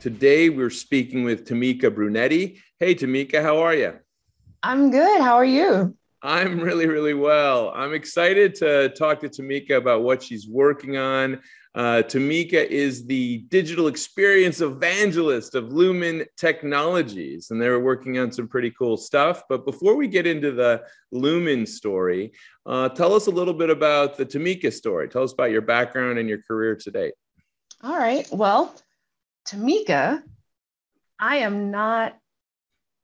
Today we're speaking with Tamika Brunetti. Hey, Tamika, how are you? I'm good. How are you? I'm really, really well. I'm excited to talk to Tamika about what she's working on. Uh, Tamika is the digital experience evangelist of Lumen Technologies, and they're working on some pretty cool stuff. But before we get into the Lumen story, uh, tell us a little bit about the Tamika story. Tell us about your background and your career to date. All right. Well, Tamika, I am not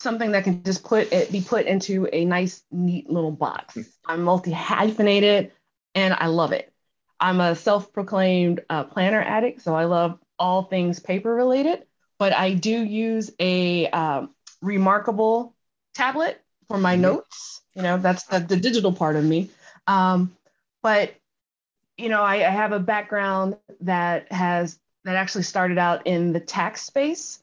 something that can just put it be put into a nice, neat little box. Hmm. I'm multi hyphenated and I love it. I'm a self proclaimed uh, planner addict, so I love all things paper related, but I do use a um, remarkable tablet for my mm-hmm. notes. You know, that's the, the digital part of me. Um, but, you know, I, I have a background that has that actually started out in the tax space.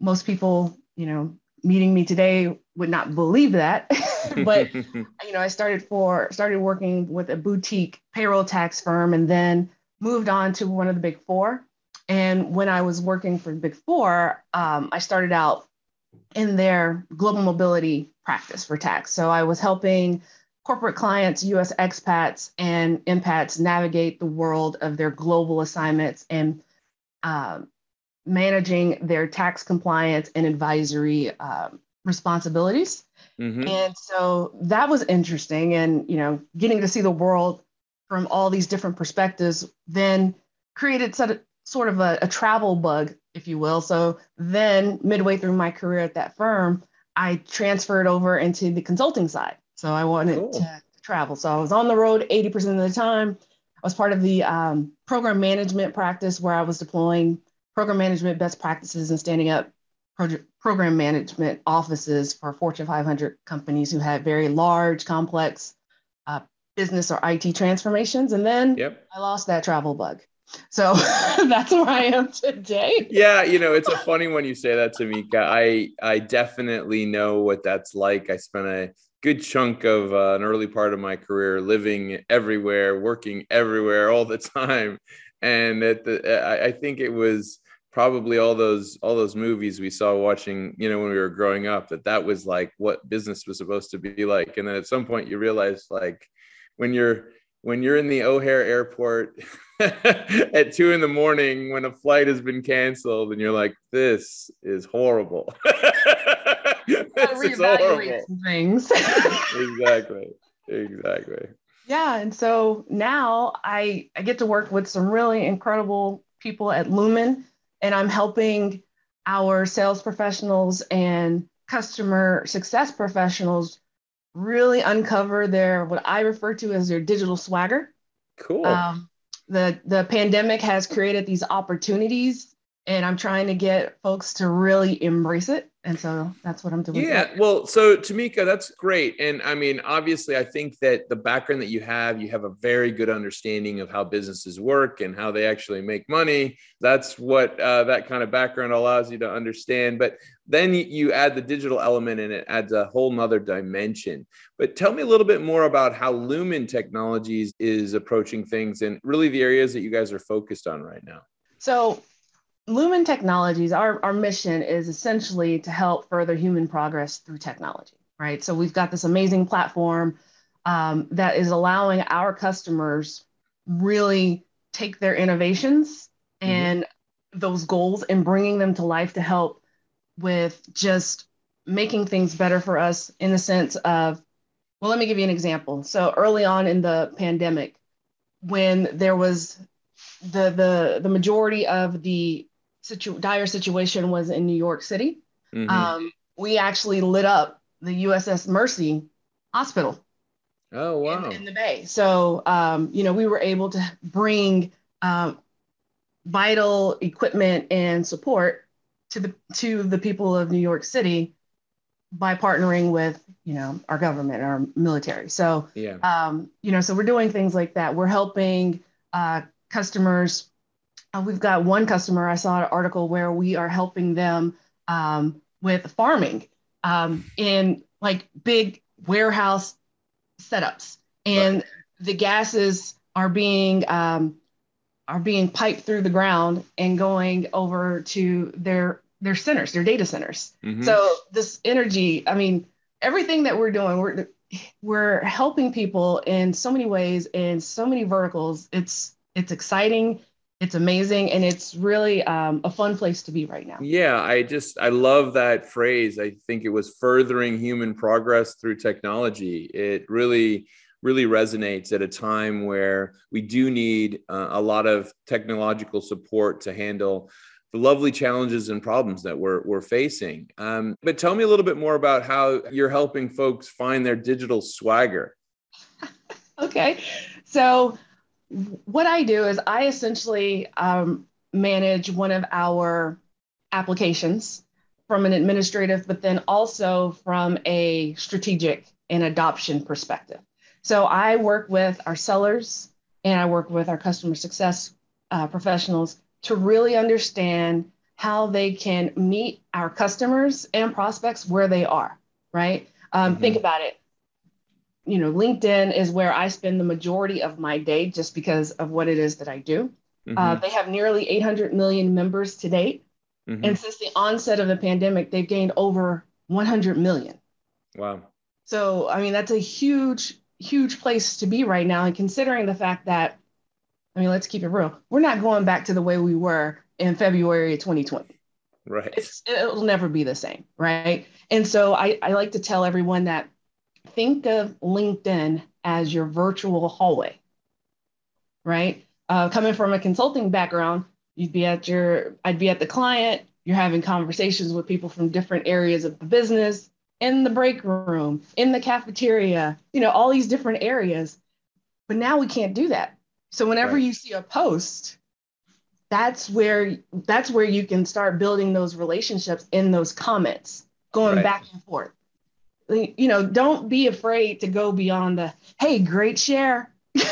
Most people, you know, meeting me today would not believe that. but you know, I started for started working with a boutique payroll tax firm and then moved on to one of the big four. And when I was working for the big four, um, I started out in their global mobility practice for tax. So I was helping corporate clients, US expats, and inpats navigate the world of their global assignments and um, managing their tax compliance and advisory um, responsibilities. Mm-hmm. And so that was interesting. And, you know, getting to see the world from all these different perspectives then created sort of, sort of a, a travel bug, if you will. So then, midway through my career at that firm, I transferred over into the consulting side. So I wanted cool. to travel. So I was on the road 80% of the time. I was part of the um, program management practice where I was deploying program management best practices and standing up project, program management offices for Fortune 500 companies who had very large, complex uh, business or IT transformations. And then yep. I lost that travel bug. So that's where I am today. Yeah, you know, it's a funny when you say that, Tamika. I I definitely know what that's like. I spent a good chunk of uh, an early part of my career living everywhere, working everywhere all the time, and at the, I, I think it was probably all those all those movies we saw watching you know when we were growing up that that was like what business was supposed to be like. And then at some point you realize like when you're when you're in the o'hare airport at two in the morning when a flight has been canceled and you're like this is horrible reevaluate some things. exactly. Exactly. Yeah. And so now I, I get to work with some really incredible people at Lumen, and I'm helping our sales professionals and customer success professionals really uncover their what I refer to as their digital swagger. Cool. Um, the the pandemic has created these opportunities, and I'm trying to get folks to really embrace it and so that's what i'm doing. Yeah well so tamika that's great. And i mean obviously i think that the background that you have you have a very good understanding of how businesses work and how they actually make money. That's what uh, that kind of background allows you to understand. But then you add the digital element and it adds a whole nother dimension. But tell me a little bit more about how lumen technologies is approaching things and really the areas that you guys are focused on right now. So Lumen Technologies, our, our mission is essentially to help further human progress through technology, right? So we've got this amazing platform um, that is allowing our customers really take their innovations mm-hmm. and those goals and bringing them to life to help with just making things better for us in the sense of, well, let me give you an example. So early on in the pandemic, when there was the the the majority of the situ- dire situation was in New York City, mm-hmm. um, we actually lit up the USS Mercy Hospital. Oh wow! In, in the Bay, so um, you know we were able to bring um, vital equipment and support to the to the people of New York City by partnering with you know our government our military so yeah um, you know so we're doing things like that we're helping uh, customers uh, we've got one customer i saw an article where we are helping them um, with farming um, in like big warehouse setups and right. the gases are being um, are being piped through the ground and going over to their their centers, their data centers. Mm-hmm. So this energy, I mean, everything that we're doing, we're we're helping people in so many ways in so many verticals. It's it's exciting, it's amazing, and it's really um, a fun place to be right now. Yeah, I just I love that phrase. I think it was furthering human progress through technology. It really really resonates at a time where we do need uh, a lot of technological support to handle the lovely challenges and problems that we're, we're facing. Um, but tell me a little bit more about how you're helping folks find their digital swagger. okay. So, what I do is I essentially um, manage one of our applications from an administrative, but then also from a strategic and adoption perspective. So, I work with our sellers and I work with our customer success uh, professionals to really understand how they can meet our customers and prospects where they are, right? Um, mm-hmm. Think about it. You know, LinkedIn is where I spend the majority of my day just because of what it is that I do. Mm-hmm. Uh, they have nearly 800 million members to date. Mm-hmm. And since the onset of the pandemic, they've gained over 100 million. Wow. So, I mean, that's a huge, huge place to be right now. And considering the fact that I mean, let's keep it real. We're not going back to the way we were in February of 2020. Right. It's, it'll never be the same. Right. And so I, I like to tell everyone that think of LinkedIn as your virtual hallway. Right. Uh, coming from a consulting background, you'd be at your, I'd be at the client, you're having conversations with people from different areas of the business, in the break room, in the cafeteria, you know, all these different areas. But now we can't do that so whenever right. you see a post, that's where that's where you can start building those relationships in those comments, going right. back and forth. You know, don't be afraid to go beyond the hey, great share.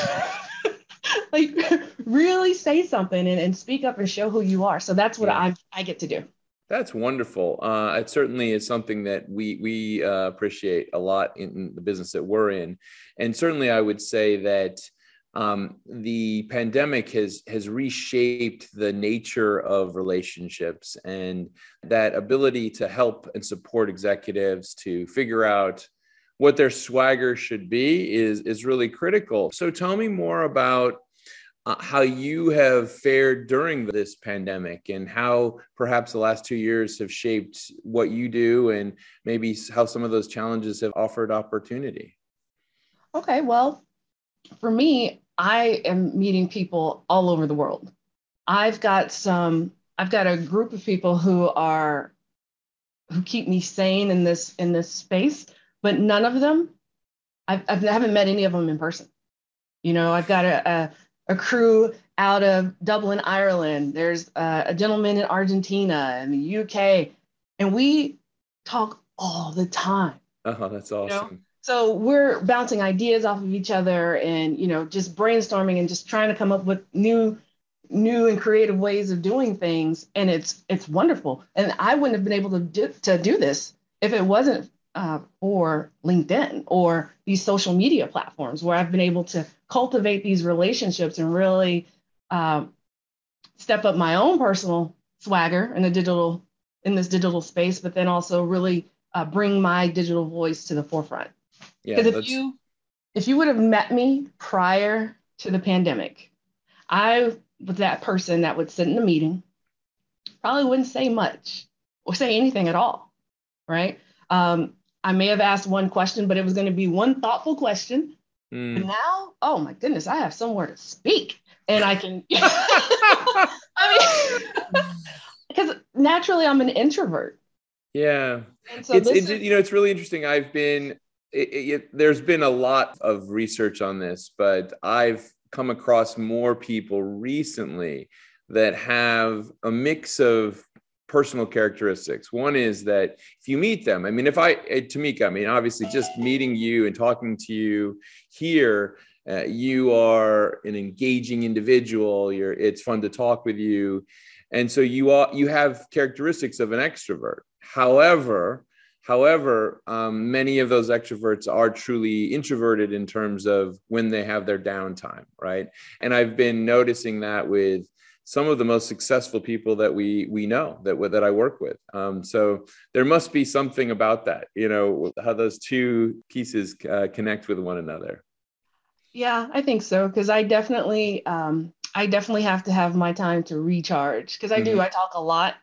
like really say something and, and speak up and show who you are. So that's what yeah. I I get to do. That's wonderful. Uh, it certainly is something that we we uh, appreciate a lot in the business that we're in, and certainly I would say that um, the pandemic has has reshaped the nature of relationships and that ability to help and support executives to figure out what their swagger should be is is really critical. So tell me more about uh, how you have fared during this pandemic and how perhaps the last two years have shaped what you do and maybe how some of those challenges have offered opportunity. Okay well for me, I am meeting people all over the world. I've got some, I've got a group of people who are who keep me sane in this in this space, but none of them, I've, I've I haven't met any of them in person. You know, I've got a, a, a crew out of Dublin, Ireland. There's a, a gentleman in Argentina and the UK, and we talk all the time. Oh, that's awesome. You know? So we're bouncing ideas off of each other and you know just brainstorming and just trying to come up with new new and creative ways of doing things. And it's it's wonderful. And i wouldn't have been able to do, to do this if it wasn't uh, for linkedin or these social media platforms where i've been able to cultivate these relationships and really um, step up my own personal swagger in the digital in this digital space but then also really uh, bring my digital voice to the forefront because yeah, if you if you would have met me prior to the pandemic, I was that person that would sit in the meeting, probably wouldn't say much or say anything at all, right? Um, I may have asked one question, but it was going to be one thoughtful question. Mm. Now, oh my goodness, I have somewhere to speak, and I can. I mean, because naturally I'm an introvert. Yeah, so it's, it's is- you know it's really interesting. I've been it, it, there's been a lot of research on this, but I've come across more people recently that have a mix of personal characteristics. One is that if you meet them, I mean, if I, eh, Tamika, I mean, obviously just meeting you and talking to you here, uh, you are an engaging individual. You're, it's fun to talk with you. And so you are, you have characteristics of an extrovert. However, However, um, many of those extroverts are truly introverted in terms of when they have their downtime, right? And I've been noticing that with some of the most successful people that we we know that that I work with. Um, so there must be something about that, you know, how those two pieces uh, connect with one another. Yeah, I think so because I definitely um, I definitely have to have my time to recharge because I mm-hmm. do. I talk a lot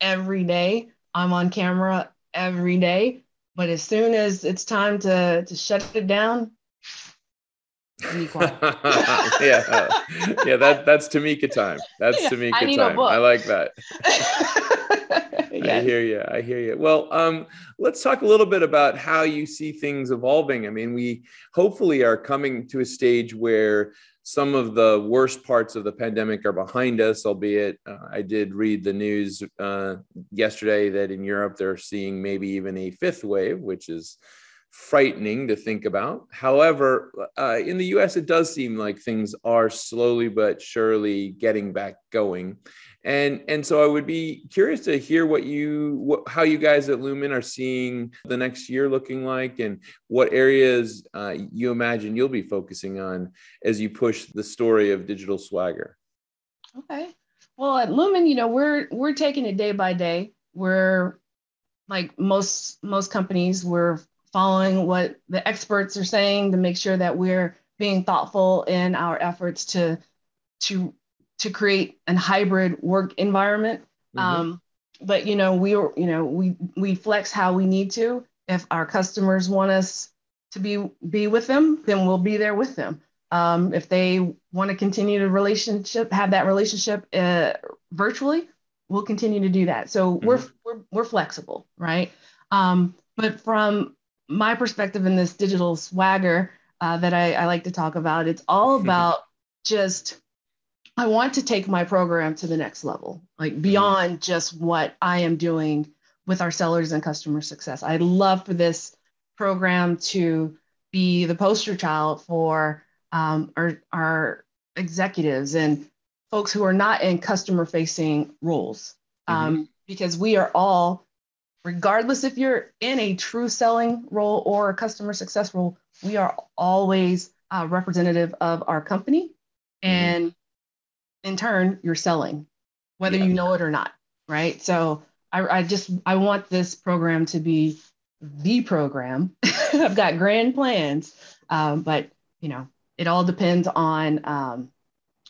every day. I'm on camera every day. But as soon as it's time to, to shut it down, yeah, uh, yeah. That that's Tamika time. That's Tamika I time. I like that. I hear you. I hear you. Well, um, let's talk a little bit about how you see things evolving. I mean, we hopefully are coming to a stage where some of the worst parts of the pandemic are behind us, albeit uh, I did read the news uh, yesterday that in Europe they're seeing maybe even a fifth wave, which is frightening to think about. However, uh, in the US, it does seem like things are slowly but surely getting back going and and so i would be curious to hear what you what, how you guys at lumen are seeing the next year looking like and what areas uh, you imagine you'll be focusing on as you push the story of digital swagger. Okay. Well at lumen you know we're we're taking it day by day. We're like most most companies we're following what the experts are saying to make sure that we're being thoughtful in our efforts to to to create an hybrid work environment. Mm-hmm. Um, but you know, we you know we we flex how we need to. If our customers want us to be be with them, then we'll be there with them. Um, if they want to continue the relationship, have that relationship uh, virtually, we'll continue to do that. So mm-hmm. we're, we're we're flexible, right? Um, but from my perspective in this digital swagger uh, that I, I like to talk about, it's all about just I want to take my program to the next level, like mm-hmm. beyond just what I am doing with our sellers and customer success. I'd love for this program to be the poster child for um, our, our executives and folks who are not in customer facing roles. Um, mm-hmm. Because we are all, regardless if you're in a true selling role or a customer success role, we are always uh, representative of our company. Mm-hmm. In turn you're selling whether yeah. you know it or not right so I, I just i want this program to be the program i've got grand plans um, but you know it all depends on um,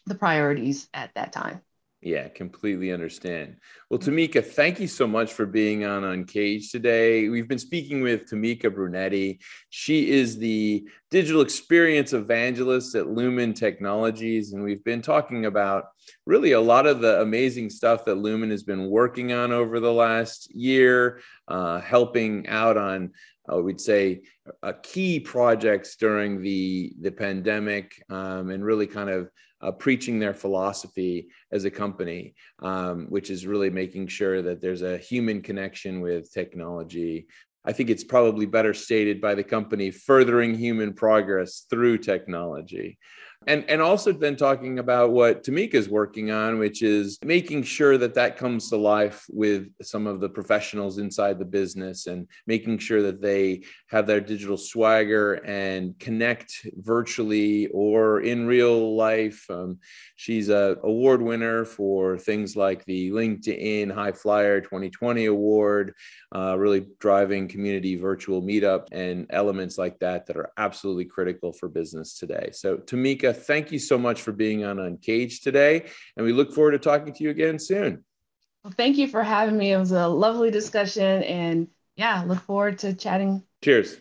the priorities at that time yeah, completely understand. Well, Tamika, thank you so much for being on Uncaged today. We've been speaking with Tamika Brunetti. She is the digital experience evangelist at Lumen Technologies, and we've been talking about really a lot of the amazing stuff that Lumen has been working on over the last year, uh, helping out on uh, we'd say uh, key projects during the the pandemic um, and really kind of uh, preaching their philosophy as a company, um, which is really making sure that there's a human connection with technology. I think it's probably better stated by the company furthering human progress through technology and and also then talking about what Tamika is working on, which is making sure that that comes to life with some of the professionals inside the business, and making sure that they have their digital swagger and connect virtually or in real life. Um, she's a award winner for things like the LinkedIn High Flyer 2020 award, uh, really driving community virtual meetup and elements like that that are absolutely critical for business today. So Tamika thank you so much for being on Uncaged today. And we look forward to talking to you again soon. Well, thank you for having me. It was a lovely discussion. And yeah, look forward to chatting. Cheers.